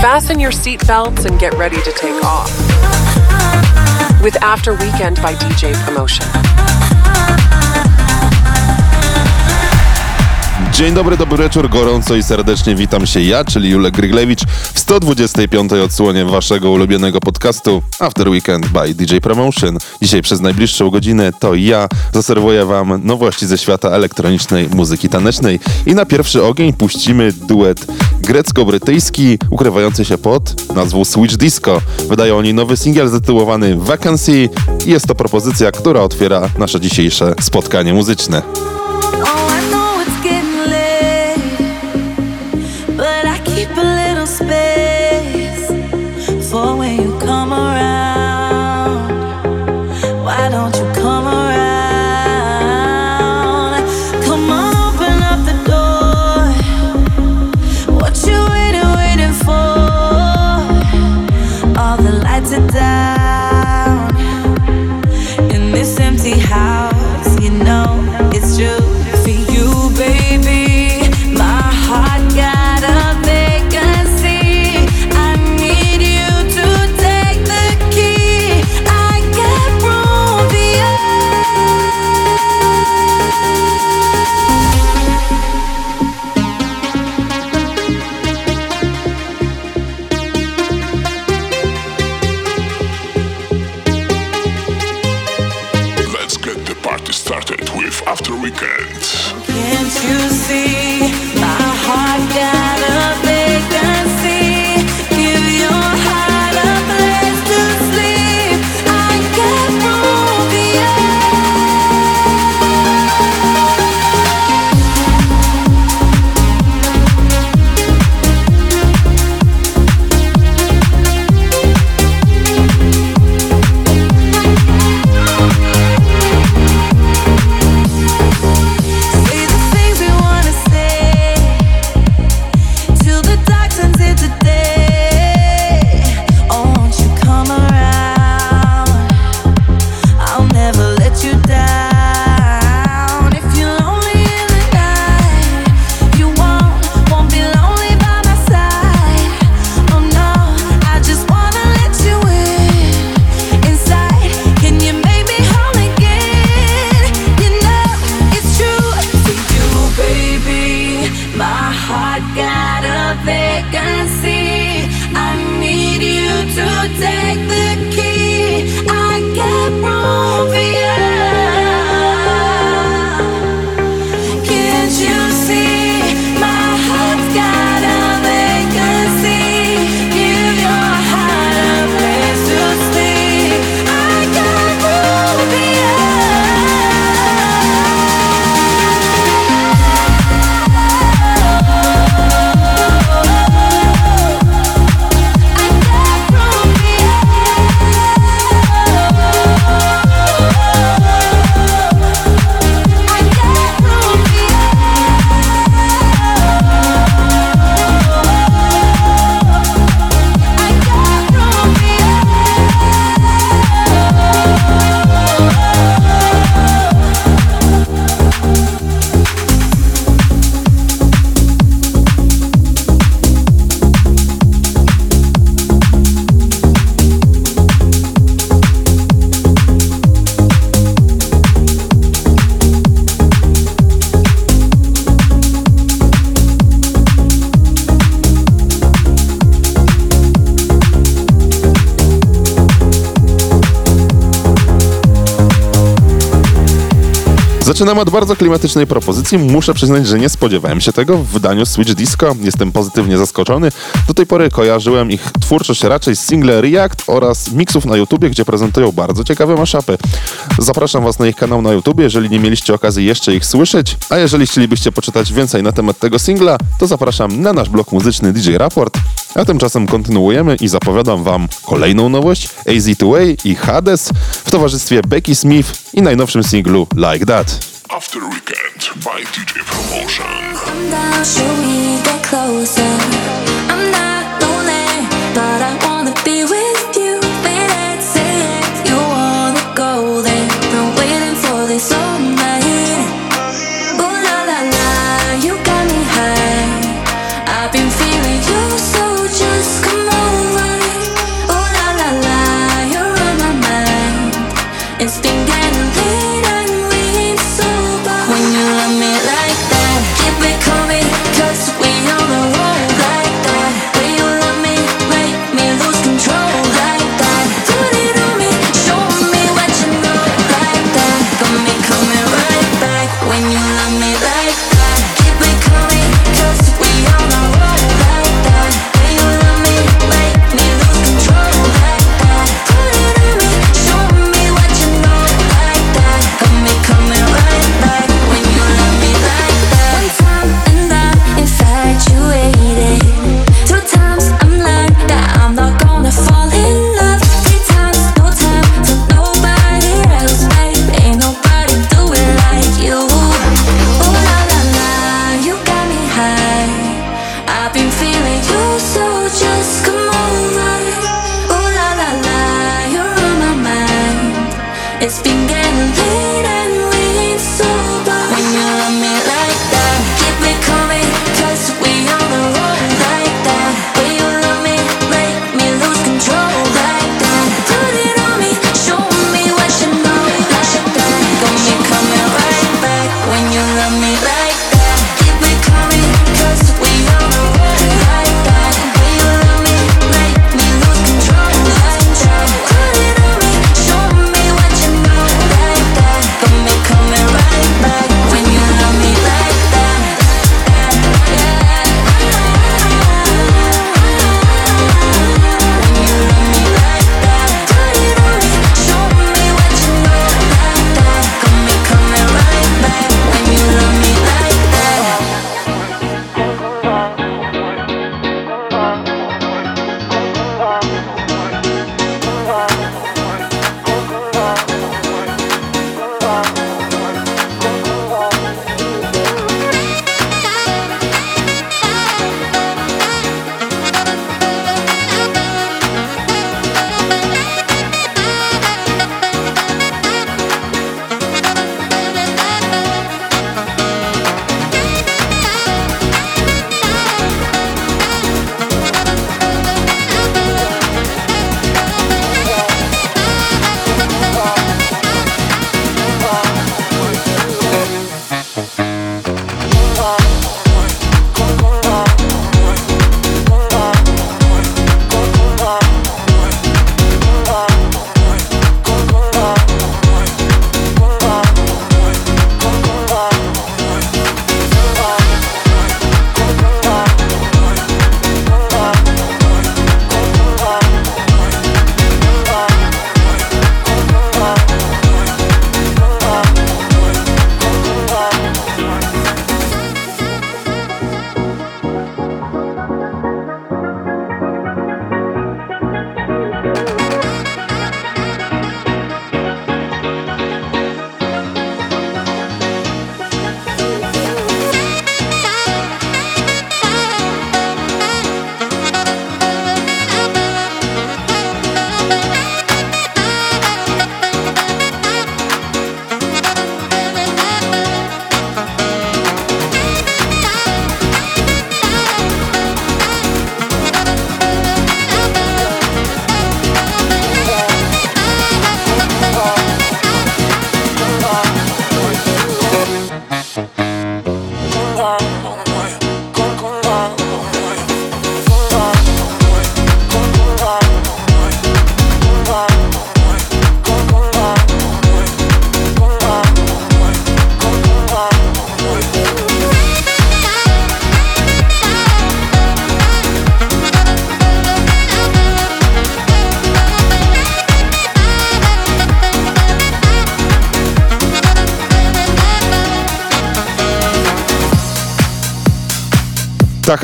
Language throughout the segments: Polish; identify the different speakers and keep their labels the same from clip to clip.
Speaker 1: Fasten your seatbelts and get ready to take off. With After Weekend by DJ Promotion.
Speaker 2: Dzień dobry, dobry wieczór, gorąco i serdecznie witam się ja, czyli Julek Gryglewicz w 125. odsłonie waszego ulubionego podcastu After Weekend by DJ Promotion. Dzisiaj przez najbliższą godzinę to ja zaserwuję wam nowości ze świata elektronicznej muzyki tanecznej i na pierwszy ogień puścimy duet grecko-brytyjski ukrywający się pod nazwą Switch Disco. Wydają oni nowy singiel zatytułowany Vacancy i jest to propozycja, która otwiera nasze dzisiejsze spotkanie muzyczne. Zaczynamy od bardzo klimatycznej propozycji. Muszę przyznać, że nie spodziewałem się tego w wydaniu Switch Disco. Jestem pozytywnie zaskoczony. Do tej pory kojarzyłem ich twórczość raczej z single React oraz mixów na YouTubie, gdzie prezentują bardzo ciekawe maszapy. Zapraszam Was na ich kanał na YouTube, jeżeli nie mieliście okazji jeszcze ich słyszeć, a jeżeli chcielibyście poczytać więcej na temat tego singla, to zapraszam na nasz blog muzyczny DJ Raport.
Speaker 3: A tymczasem kontynuujemy i zapowiadam Wam kolejną nowość AZ2A i Hades w towarzystwie Becky Smith i najnowszym singlu Like That.
Speaker 4: After Weekend by DJ Promotion.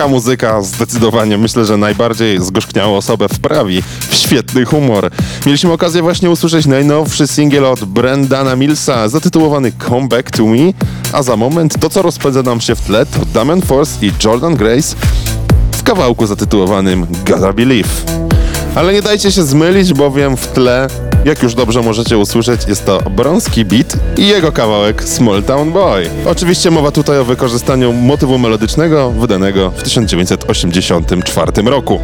Speaker 5: Taka muzyka zdecydowanie myślę, że najbardziej zgorzkniałą osobę wprawi w świetny humor. Mieliśmy okazję właśnie usłyszeć najnowszy singiel od Brendana Millsa zatytułowany Come Back To Me, a za moment to co rozpędza nam się w tle to Damian Force i Jordan Grace w kawałku zatytułowanym Gotta Believe. Ale nie dajcie się zmylić, bowiem w tle jak już dobrze możecie usłyszeć, jest to brązki Beat i jego kawałek Small Town Boy. Oczywiście mowa tutaj o wykorzystaniu motywu melodycznego wydanego w 1984 roku.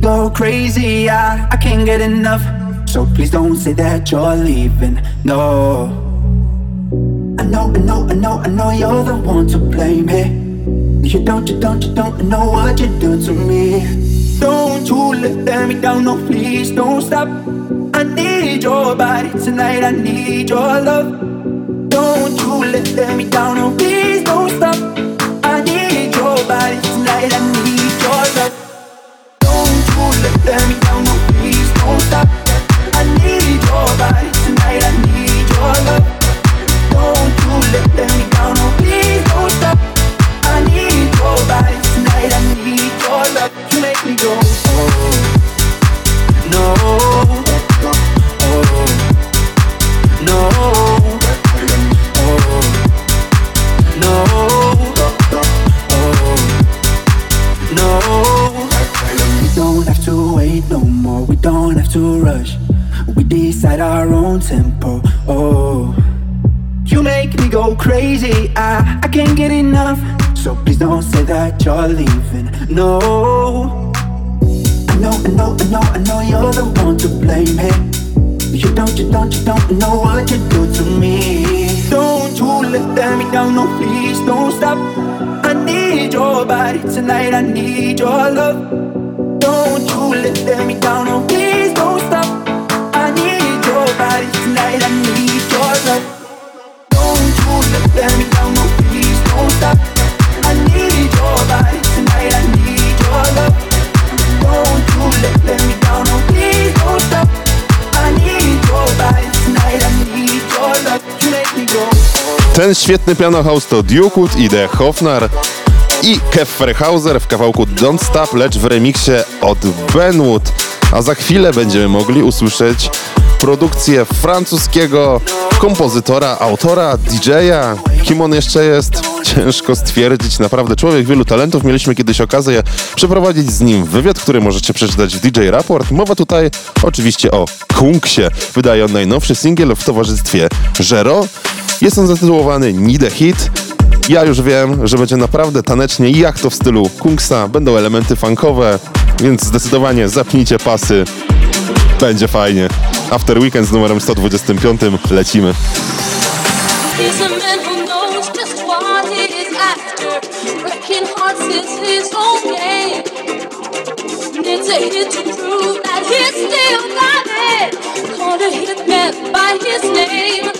Speaker 6: go
Speaker 7: crazy. I, I can't get enough. So please don't say that you're leaving. No. I know, I know, I know, I know you're the one to blame. Hey, you don't, you don't, you don't know what you do to me. Don't you let me down, no, please don't stop. I need your body tonight, I need your love. Don't you let me down, no, please don't stop. I need your body tonight, I need. Can't get enough. So please don't say that you're leaving. No. I know, I know, I know, I know you're the one to blame it. You don't, you don't, you don't know what you do to me. Don't you let me down, no please don't stop. I need your body tonight, I need your love. Don't you let me down, no please
Speaker 3: Ten świetny piano to Dukewood i The Hofnar i Kev Ferhauser w kawałku Don't Stop, lecz w remiksie od Benwood. A za chwilę będziemy mogli usłyszeć produkcję francuskiego kompozytora, autora, DJ-a. Kim on jeszcze jest? Ciężko stwierdzić. Naprawdę człowiek wielu talentów. Mieliśmy kiedyś okazję przeprowadzić z nim wywiad, który możecie przeczytać w DJ Raport. Mowa tutaj oczywiście o Kunksie. Wydaje on najnowszy singiel w towarzystwie Żero. Jest on zatytułowany Need Hit. Ja już wiem, że będzie naprawdę tanecznie jak to w stylu Kungsa. Będą elementy funkowe, więc zdecydowanie zapnijcie pasy. Będzie fajnie. After Weekend z numerem 125 lecimy.
Speaker 8: He's hit to prove that he still got it. Called a hitman by his name.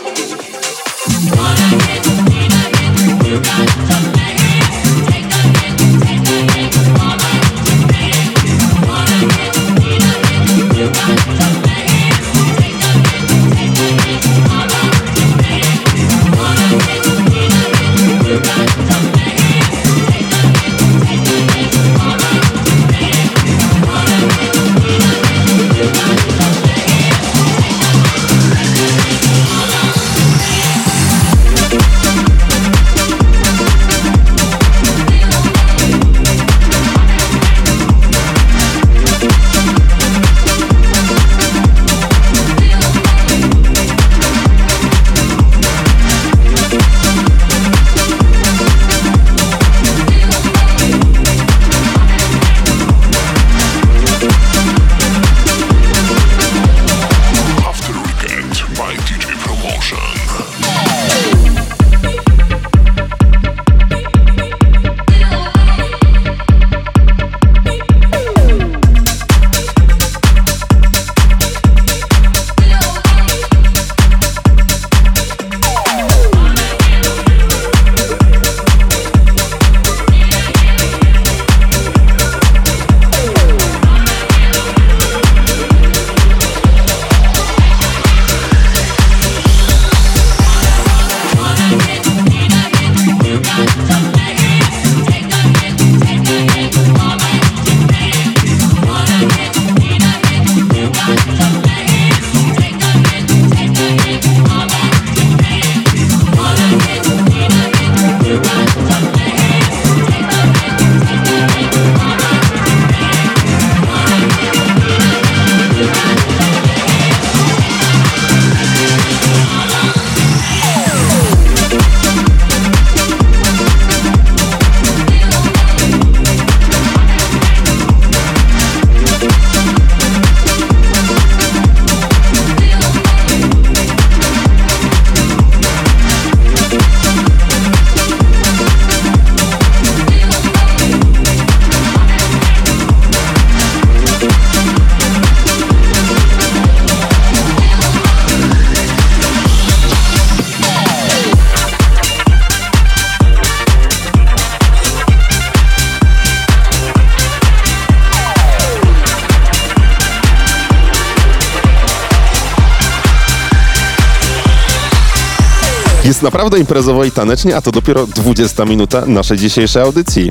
Speaker 3: Naprawdę imprezowo i tanecznie, a to dopiero 20 minuta naszej dzisiejszej audycji.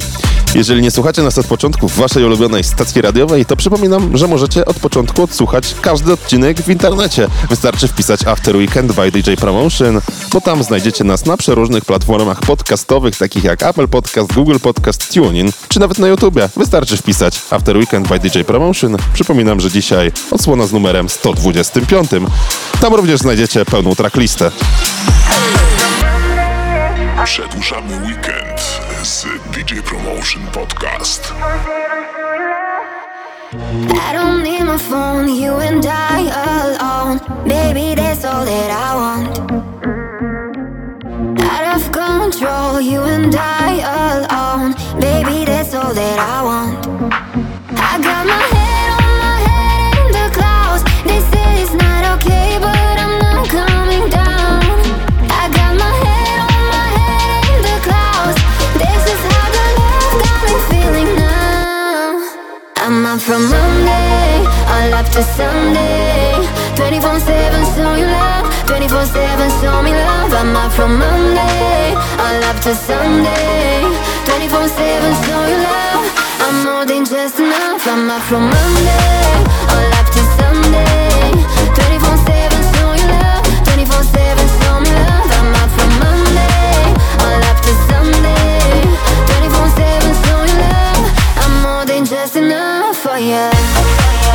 Speaker 3: Jeżeli nie słuchacie nas od początku w waszej ulubionej stacji radiowej, to przypominam, że możecie od początku odsłuchać każdy odcinek w internecie. Wystarczy wpisać After Weekend by DJ Promotion, bo tam znajdziecie nas na przeróżnych platformach podcastowych, takich jak Apple Podcast, Google Podcast, TuneIn, czy nawet na YouTubie. Wystarczy wpisać After Weekend by DJ Promotion. Przypominam, że dzisiaj odsłona z numerem 125. Tam również znajdziecie pełną tracklistę.
Speaker 2: Przedłużamy weekend z DJ Promotion Podcast.
Speaker 9: I don't need my phone, you and I alone. Baby, that's all that I want. Out of control, you and I alone. Baby, that's all that I want. I got my from Monday, all up to Sunday. 24 7, show you love. 24 7, show me love. I'm up from Monday, all up to Sunday. 24 7, show you love. I'm more than just enough. I'm up from Monday, all up to Sunday. Just enough for you.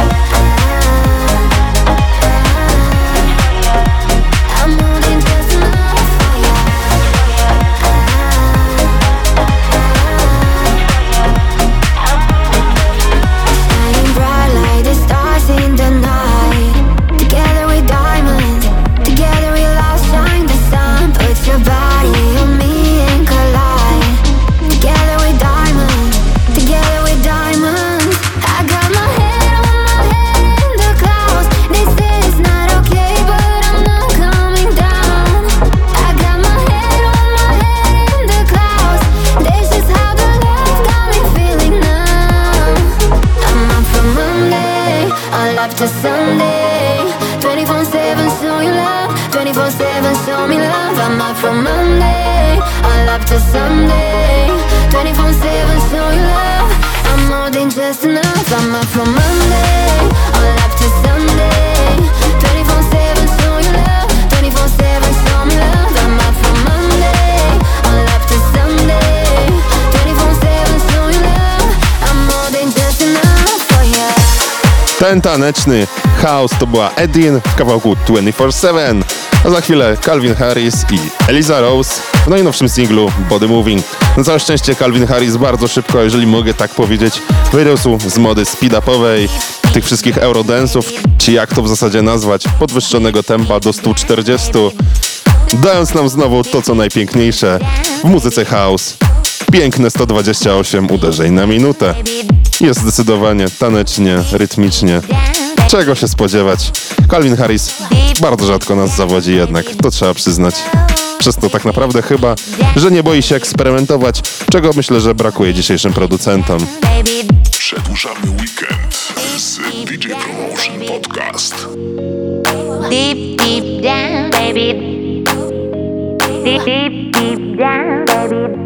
Speaker 9: Up to Sunday. 24 7, show you love. 24 7, show me love. I'm up from Monday, all up to Sunday. 24 7, show you love. I'm more than just enough. I'm up from Monday, all up to Sunday.
Speaker 3: Ten taneczny chaos to była Edin w kawałku 24-7, a za chwilę Calvin Harris i Eliza Rose w najnowszym singlu Body Moving. Na całe szczęście Calvin Harris bardzo szybko, jeżeli mogę tak powiedzieć, wyrósł z mody speed-upowej, tych wszystkich eurodensów, czy jak to w zasadzie nazwać, podwyższonego tempa do 140, dając nam znowu to, co najpiękniejsze w muzyce house. Piękne 128 uderzeń na minutę. Jest zdecydowanie tanecznie, rytmicznie. Czego się spodziewać? Calvin Harris bardzo rzadko nas zawodzi jednak, to trzeba przyznać. Przez to tak naprawdę chyba, że nie boi się eksperymentować, czego myślę, że brakuje dzisiejszym producentom.
Speaker 2: Przedłużamy weekend z DJ Promotion Podcast.
Speaker 10: Deep, deep down, baby. Deep, deep, deep down, baby.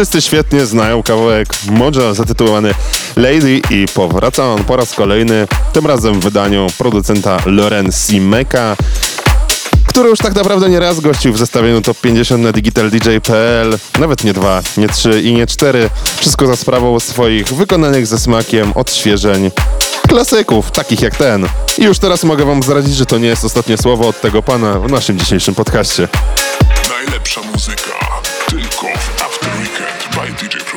Speaker 3: Wszyscy świetnie znają kawałek Moja zatytułowany Lady i powraca on po raz kolejny, tym razem w wydaniu producenta Loren Simeka, który już tak naprawdę nie raz gościł w zestawieniu Top 50 na digitaldj.pl, nawet nie dwa, nie trzy i nie cztery. Wszystko za sprawą swoich wykonanych ze smakiem odświeżeń klasyków, takich jak ten. I już teraz mogę wam zdradzić, że to nie jest ostatnie słowo od tego pana w naszym dzisiejszym podcaście.
Speaker 2: Najlepsza muzyka tylko w DJ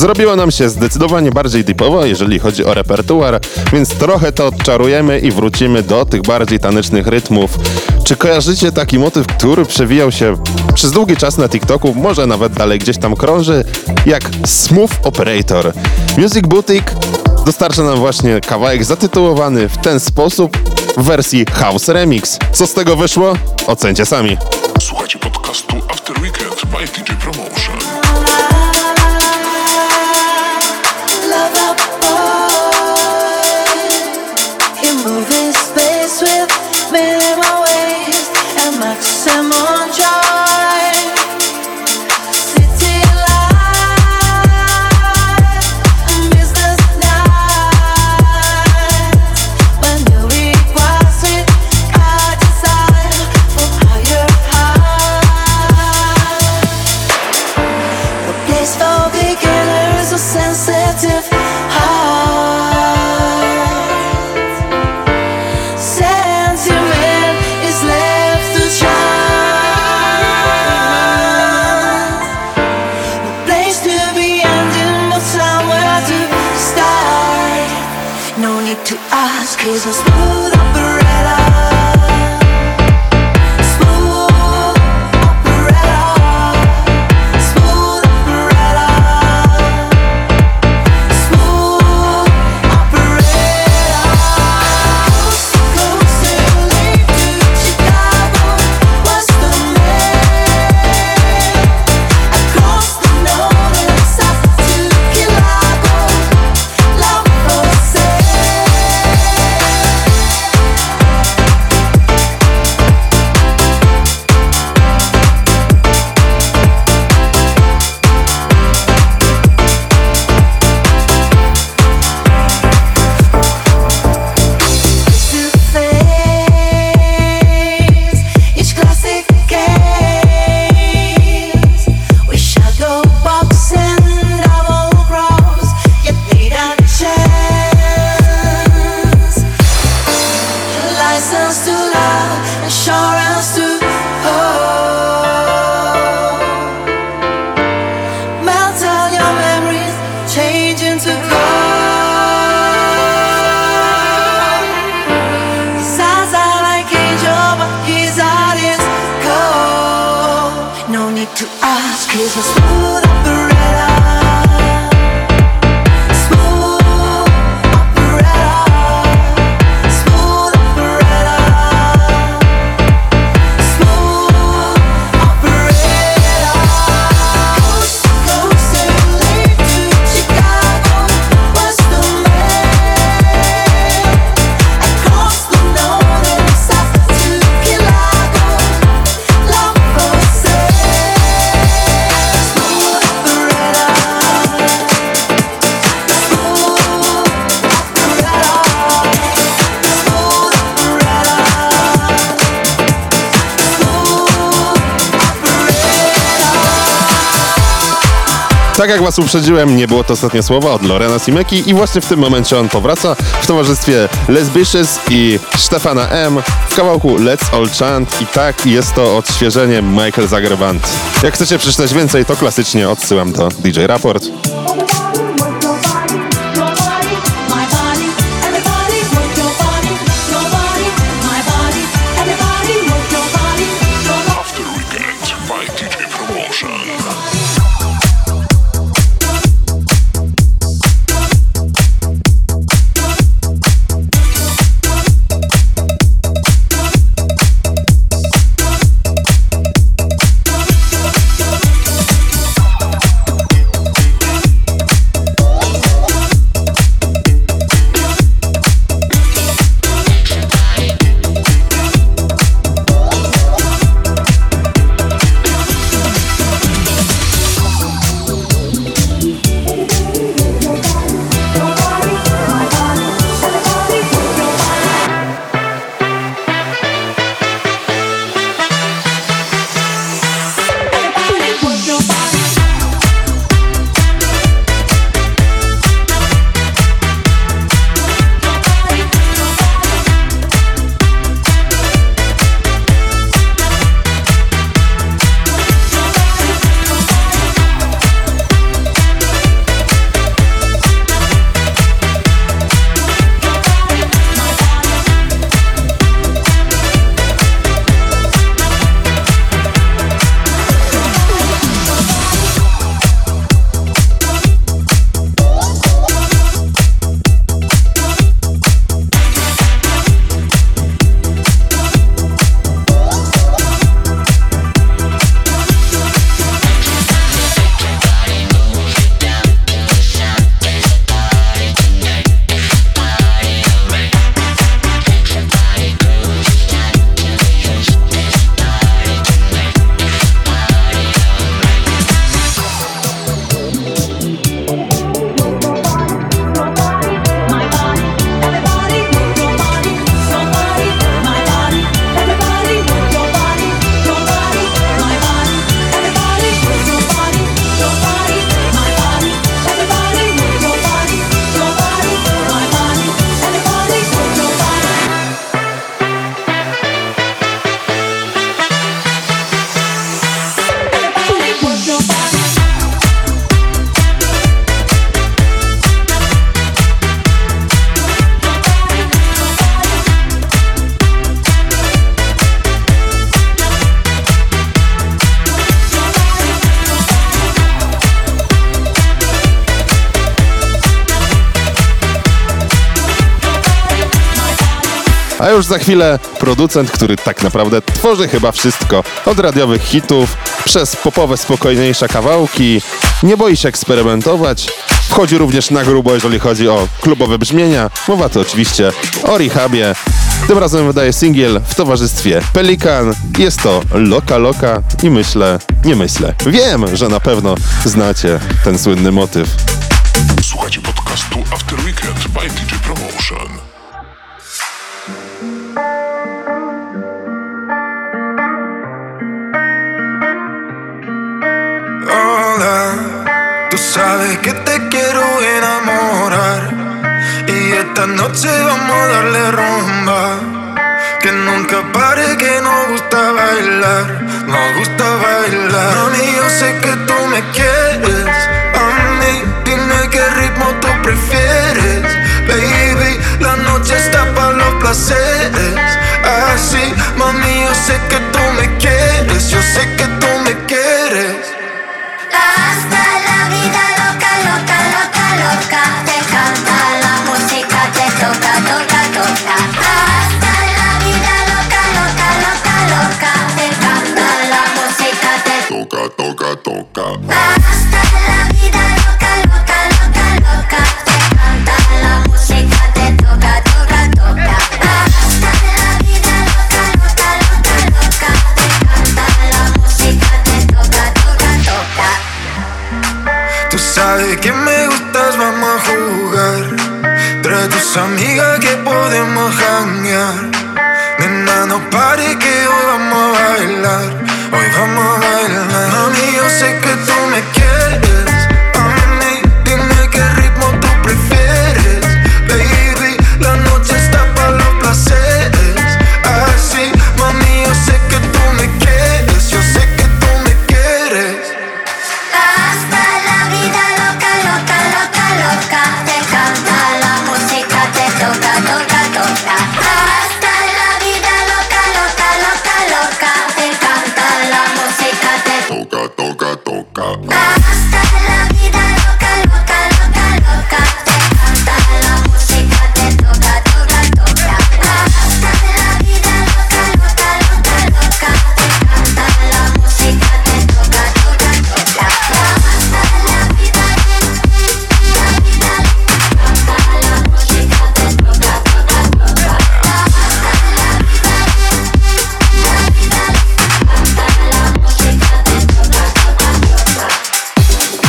Speaker 3: Zrobiło nam się zdecydowanie bardziej deepowo, jeżeli chodzi o repertuar, więc trochę to odczarujemy i wrócimy do tych bardziej tanecznych rytmów. Czy kojarzycie taki motyw, który przewijał się przez długi czas na TikToku, może nawet dalej gdzieś tam krąży, jak Smooth Operator? Music Boutique dostarcza nam właśnie kawałek zatytułowany w ten sposób w wersji House Remix. Co z tego wyszło? Ocencie sami.
Speaker 2: Słuchajcie podcastu
Speaker 3: Tak jak was uprzedziłem, nie było to ostatnie słowa od Lorena Simeki i właśnie w tym momencie on powraca w towarzystwie Lesbicious i Stefana M w kawałku Let's All Chant i tak jest to odświeżenie Michael Zagrewant. Jak chcecie przeczytać więcej, to klasycznie odsyłam do DJ Raport. Już za chwilę producent, który tak naprawdę tworzy chyba wszystko. Od radiowych hitów, przez popowe, spokojniejsze kawałki, nie boi się eksperymentować. Wchodzi również na grubo, jeżeli chodzi o klubowe brzmienia. Mowa to oczywiście o Rehabie. Tym razem wydaje singiel w towarzystwie Pelikan. Jest to Loka Loka i myślę, nie myślę. Wiem, że na pewno znacie ten słynny motyw.
Speaker 11: Sabes que te quiero enamorar y esta noche vamos a darle rumba. Que nunca pare, que nos gusta bailar, nos gusta bailar. Mami, yo sé que tú me quieres, a mí dime qué ritmo tú prefieres. Baby, la noche está para los placeres. Así, mami, yo sé que tú me quieres, yo sé que Hoy vamos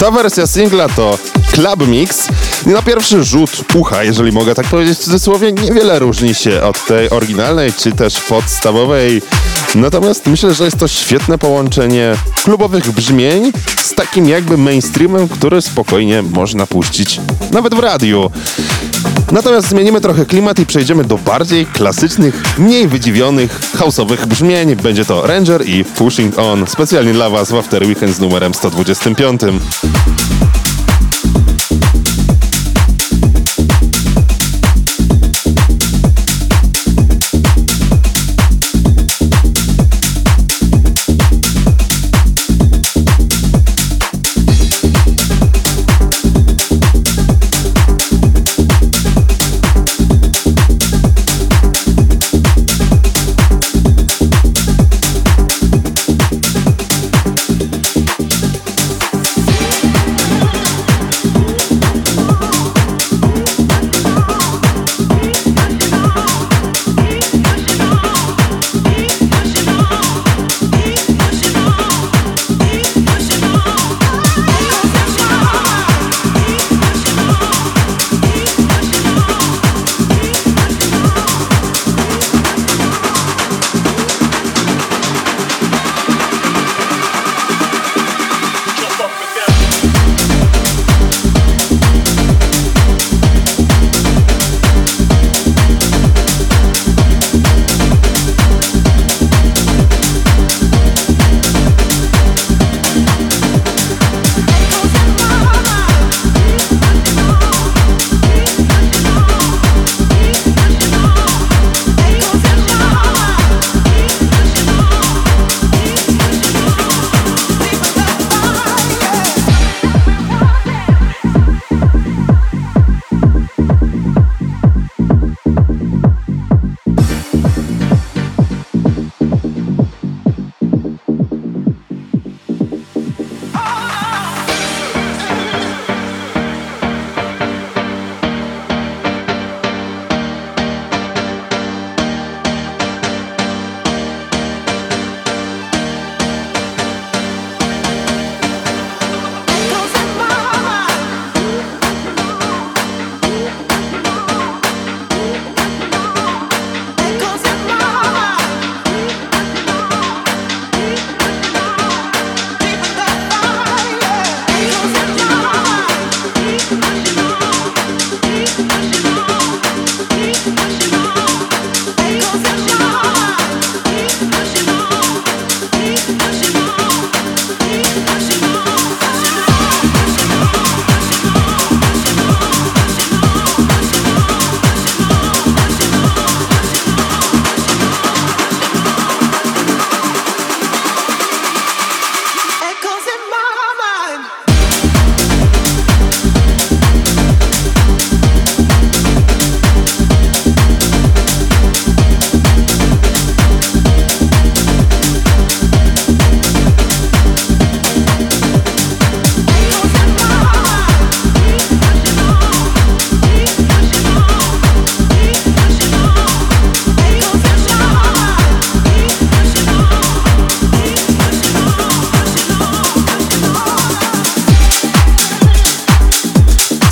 Speaker 3: Ta wersja singla to Club Mix. I na pierwszy rzut ucha, jeżeli mogę tak powiedzieć w cudzysłowie, niewiele różni się od tej oryginalnej czy też podstawowej. Natomiast myślę, że jest to świetne połączenie klubowych brzmień z takim jakby mainstreamem, który spokojnie można puścić nawet w radiu. Natomiast zmienimy trochę klimat i przejdziemy do bardziej klasycznych, mniej wydziwionych, houseowych brzmień. Będzie to Ranger i Pushing On, specjalnie dla Was w After Weekend z numerem 125.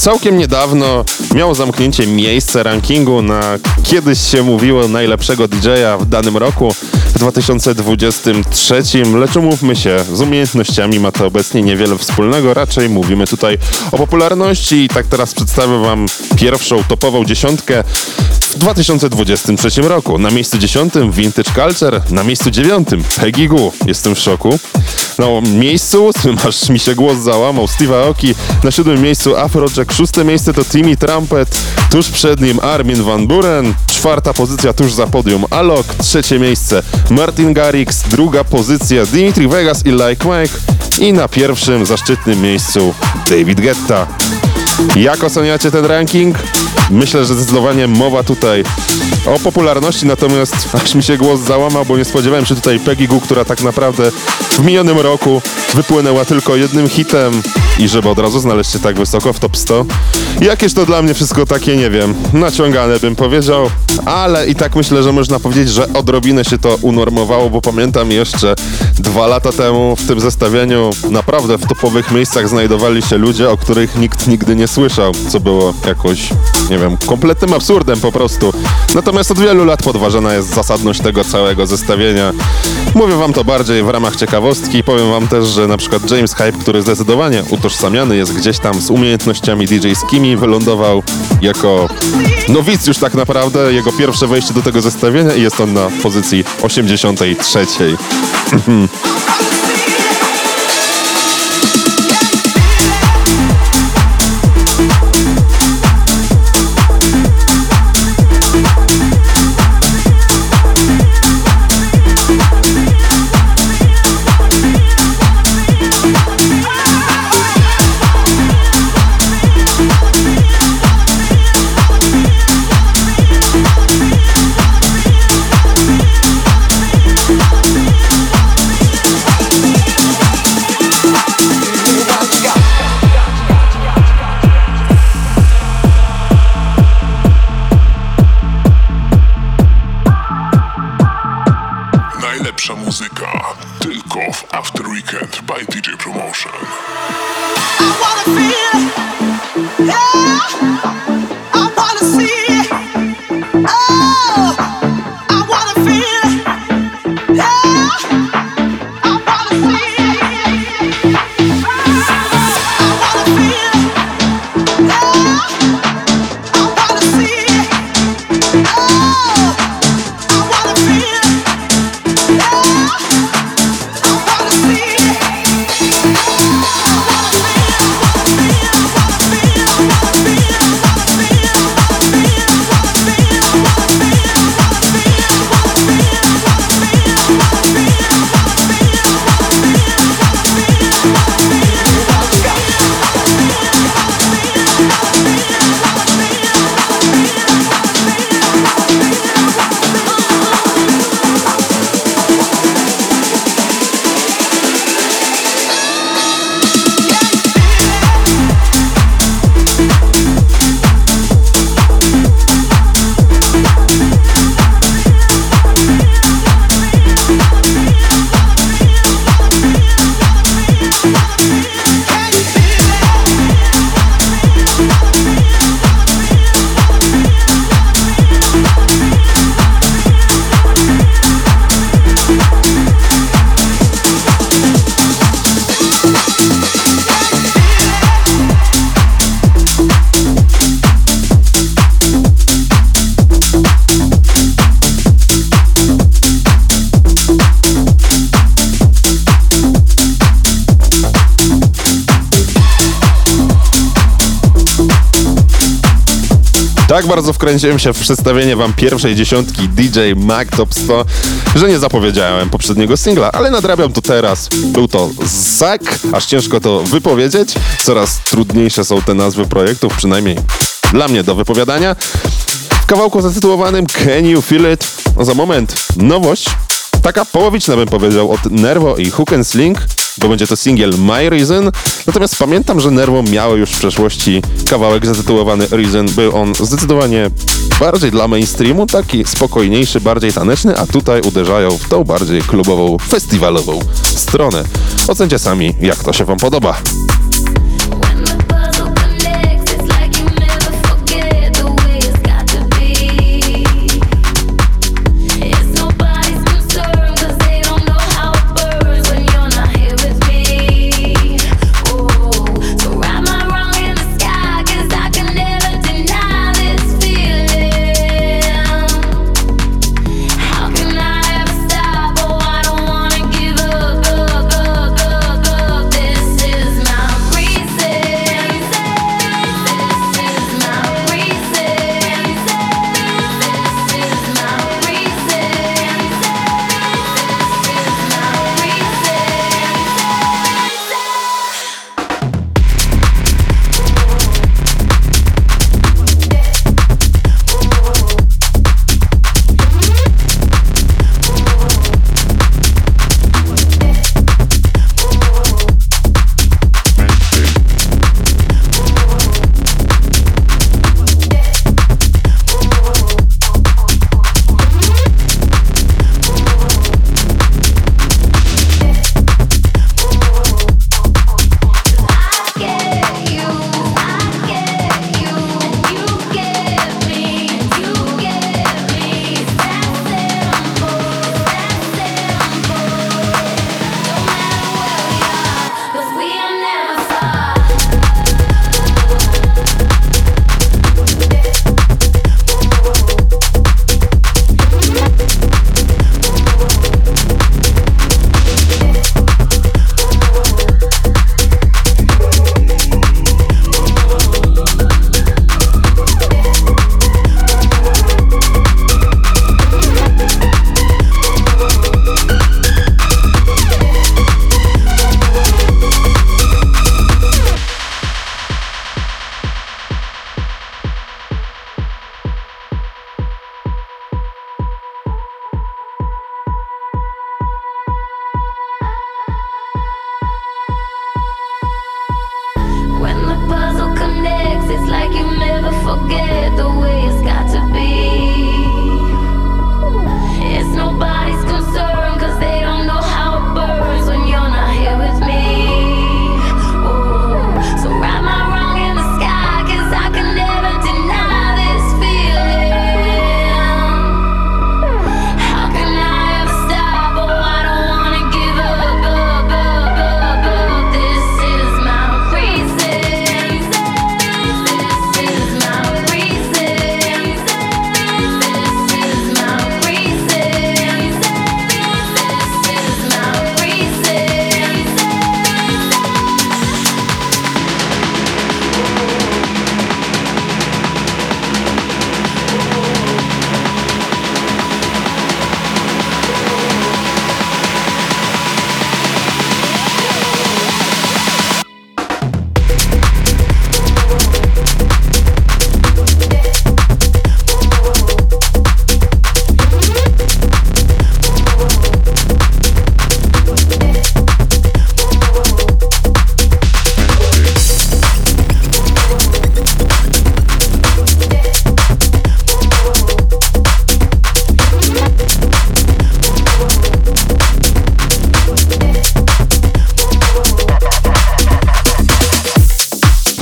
Speaker 3: całkiem niedawno miało zamknięcie miejsce rankingu na kiedyś się mówiło najlepszego DJ-a w danym roku, w 2023, lecz umówmy się, z umiejętnościami ma to obecnie niewiele wspólnego, raczej mówimy tutaj o popularności. I tak teraz przedstawię wam pierwszą topową dziesiątkę 2023 roku. Na miejscu dziesiątym Vintage Culture, na miejscu dziewiątym Peggy Goo. Jestem w szoku. Na miejscu ósmym, aż mi się głos załamał, Steve Aoki. Na siódmym miejscu Afrojack, szóste miejsce to Timmy Trumpet, tuż przed nim Armin Van Buren, czwarta pozycja tuż za podium Alok, trzecie miejsce Martin Garrix, druga pozycja Dimitri Vegas i Like Mike i na pierwszym zaszczytnym miejscu David Guetta. Jak oceniacie ten ranking? Myślę, że zdecydowanie mowa tutaj o popularności, natomiast aż mi się głos załamał, bo nie spodziewałem się tutaj Peggy Goo, która tak naprawdę w minionym roku wypłynęła tylko jednym hitem i żeby od razu znaleźć się tak wysoko w top 100. Jakież to dla mnie wszystko takie, nie wiem, naciągane bym powiedział, ale i tak myślę, że można powiedzieć, że odrobinę się to unormowało, bo pamiętam jeszcze dwa lata temu w tym zestawieniu naprawdę w topowych miejscach znajdowali się ludzie, o których nikt nigdy nie słyszał, co było jakoś, nie wiem, kompletnym absurdem po prostu. Natomiast od wielu lat podważana jest zasadność tego całego zestawienia. Mówię wam to bardziej w ramach ciekawostki. Powiem wam też, że na przykład James Hype, który zdecydowanie utożsamiany jest gdzieś tam z umiejętnościami DJ-skimi, wylądował jako nowicjusz tak naprawdę. Jego pierwsze wejście do tego zestawienia i jest on na pozycji 83.
Speaker 2: bardzo wkręciłem się w przedstawienie wam pierwszej dziesiątki DJ Mag Top 100, że nie zapowiedziałem poprzedniego singla, ale nadrabiam to teraz. Był to Zak, aż ciężko to wypowiedzieć. Coraz trudniejsze są te nazwy projektów, przynajmniej dla mnie do wypowiadania. W kawałku zatytułowanym Can You Feel It? No za moment, nowość, taka połowiczna bym powiedział, od Nervo i Hook Sling, bo będzie to singiel My Reason. Natomiast pamiętam, że Nervo miało już w przeszłości kawałek zatytułowany Reason. Był on zdecydowanie bardziej dla mainstreamu, taki spokojniejszy, bardziej taneczny, a tutaj uderzają w tą bardziej klubową, festiwalową stronę. Ocencie sami, jak to się wam podoba.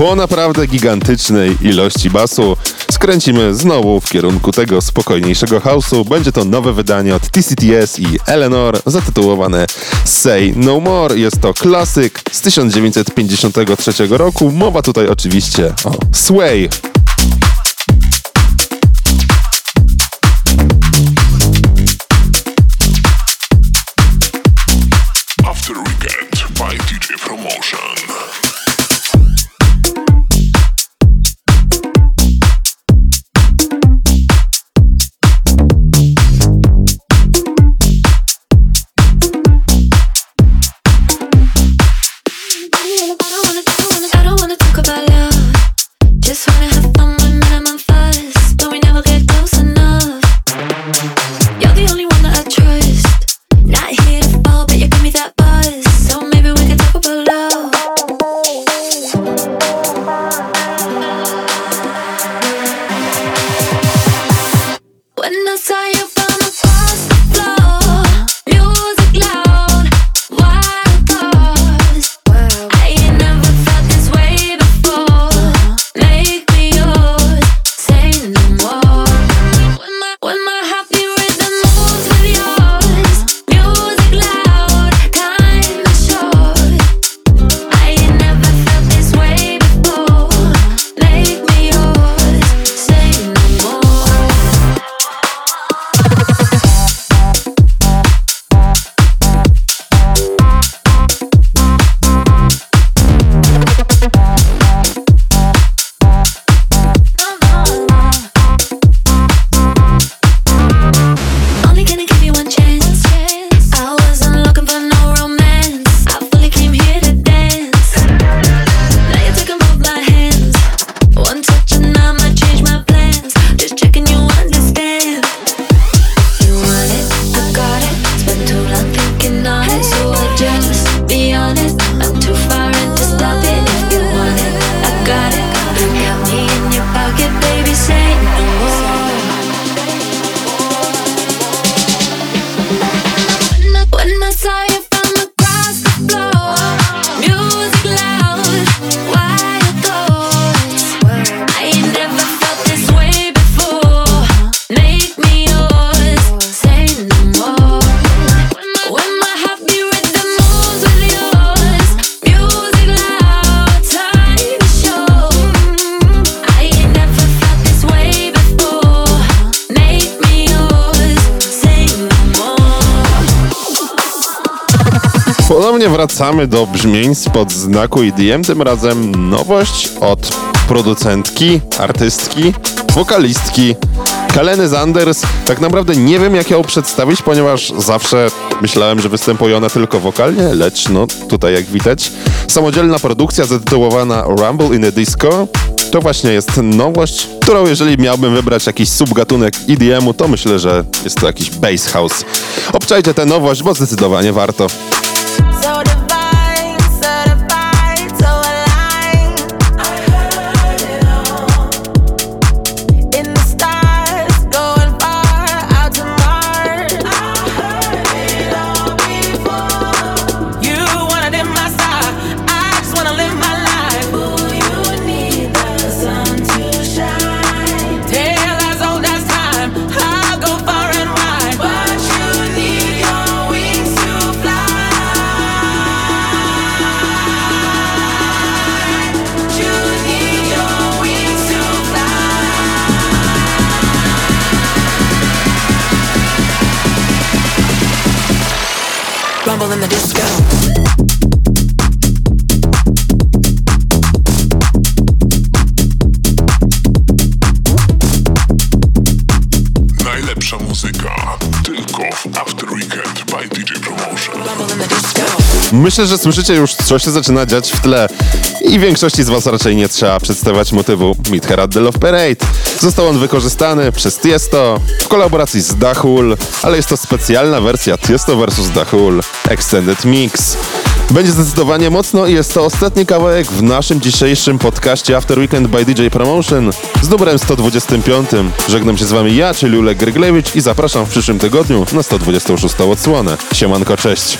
Speaker 3: Po naprawdę gigantycznej ilości basu skręcimy znowu w kierunku tego spokojniejszego house'u. Będzie to nowe wydanie od TCTS i Eleanor zatytułowane Say No More. Jest to klasyk z 1953 roku. Mowa tutaj oczywiście o Sway.
Speaker 4: After Weekend by DJ Promotion.
Speaker 3: Wracamy do brzmień spod znaku EDM, tym razem nowość od producentki, artystki, wokalistki Kaleny Zanders. Tak naprawdę nie wiem jak ją przedstawić, ponieważ zawsze myślałem, że występuje ona tylko wokalnie, lecz no tutaj jak widać samodzielna produkcja zatytułowana Rumble in a Disco to właśnie jest nowość, którą jeżeli miałbym wybrać jakiś subgatunek EDM-u, to myślę, że jest to jakiś bass house. Obczajcie tę nowość, bo zdecydowanie warto.
Speaker 9: Rumble in the disco.
Speaker 3: Myślę, że słyszycie już, co się zaczyna dziać w tle i większości z was raczej nie trzeba przedstawiać motywu Meet Her at the Love Parade. Został on wykorzystany przez Tiesto w kolaboracji z Dachul, ale jest to specjalna wersja Tiesto vs Dachul Extended Mix. Będzie zdecydowanie mocno i jest to ostatni kawałek w naszym dzisiejszym podcaście After Weekend by DJ Promotion z numerem 125. Żegnam się z wami ja, czyli Ulek Gryglewicz i zapraszam w przyszłym tygodniu na 126 odsłonę. Siemanko, cześć!